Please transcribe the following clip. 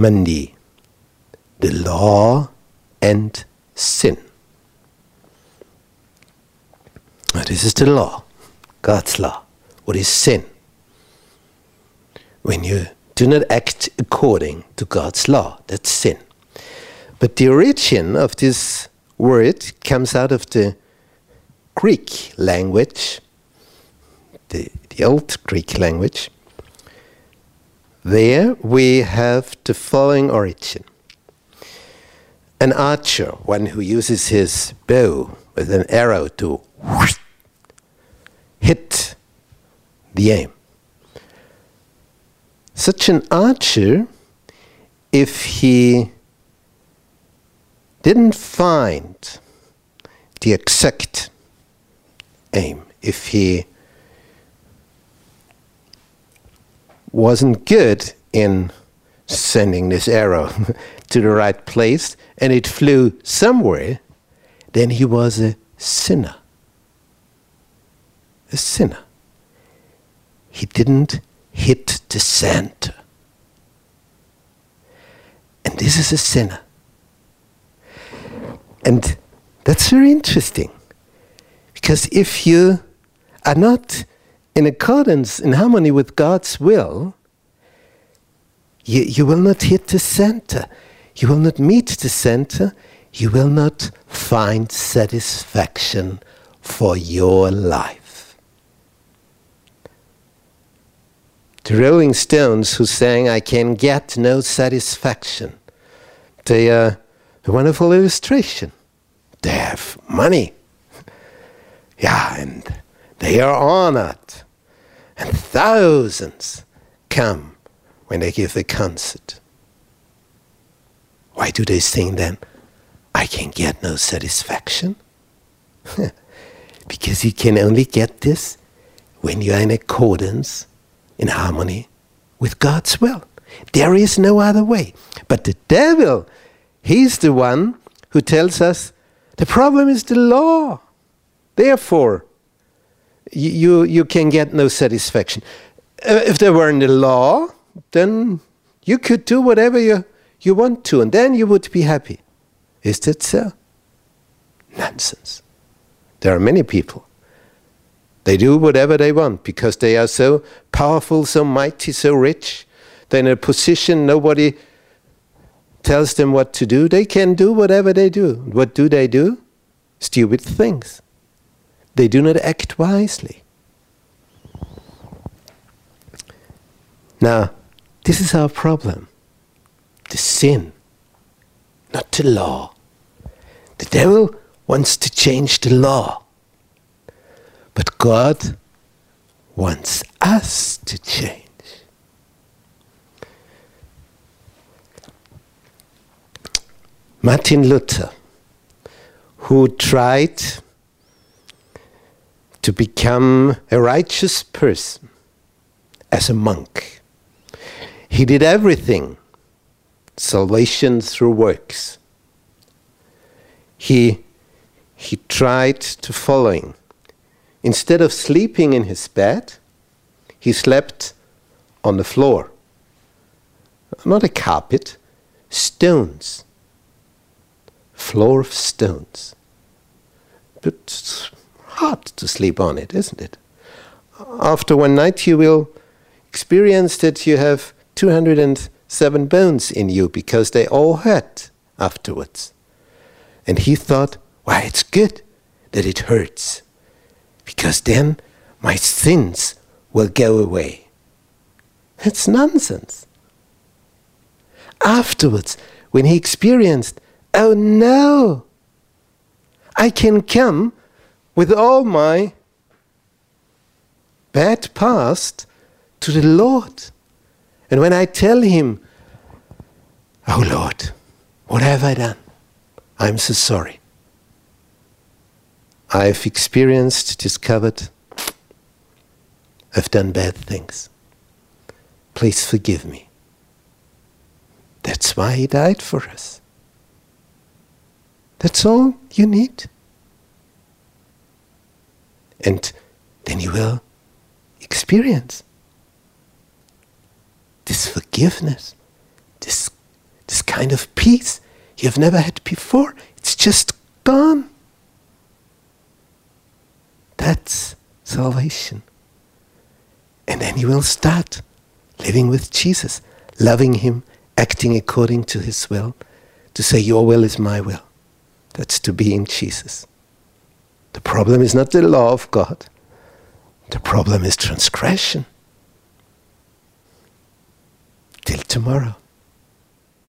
Mandi, the law and sin. Now, this is the law, God's law. What is sin? When you do not act according to God's law, that's sin. But the origin of this word comes out of the Greek language, the, the old Greek language. There we have the following origin. An archer, one who uses his bow with an arrow to hit the aim. Such an archer, if he didn't find the exact aim, if he wasn't good in sending this arrow to the right place and it flew somewhere, then he was a sinner. A sinner. He didn't hit the center. And this is a sinner. And that's very interesting. Because if you are not in accordance, in harmony with God's will, you, you will not hit the center. You will not meet the center. You will not find satisfaction for your life. The Rolling Stones, who sang, I can get no satisfaction, they are a wonderful illustration. They have money. Yeah, and they are honored. And thousands come when they give the concert. Why do they sing then? I can get no satisfaction? because you can only get this when you are in accordance, in harmony with God's will. There is no other way. But the devil, he's the one who tells us the problem is the law. Therefore, you, you, can get no satisfaction. Uh, if there weren't a law, then you could do whatever you, you want to, and then you would be happy. Is that so? Nonsense. There are many people. They do whatever they want because they are so powerful, so mighty, so rich. They're in a position nobody tells them what to do. They can do whatever they do. What do they do? Stupid things. They do not act wisely. Now, this is our problem the sin, not the law. The devil wants to change the law, but God wants us to change. Martin Luther, who tried to become a righteous person as a monk. He did everything salvation through works. He, he tried to following. Instead of sleeping in his bed, he slept on the floor. Not a carpet, stones. Floor of stones. But hard to sleep on it, isn't it? After one night, you will experience that you have 207 bones in you because they all hurt afterwards. And he thought, why, it's good that it hurts because then my sins will go away. It's nonsense. Afterwards, when he experienced, oh no, I can come with all my bad past to the Lord. And when I tell Him, Oh Lord, what have I done? I'm so sorry. I've experienced, discovered, I've done bad things. Please forgive me. That's why He died for us. That's all you need. And then you will experience this forgiveness, this this kind of peace you've never had before. It's just gone. That's salvation. And then you will start living with Jesus, loving Him, acting according to His will, to say, Your will is my will. That's to be in Jesus. The problem is not the law of God, the problem is transgression. Till tomorrow.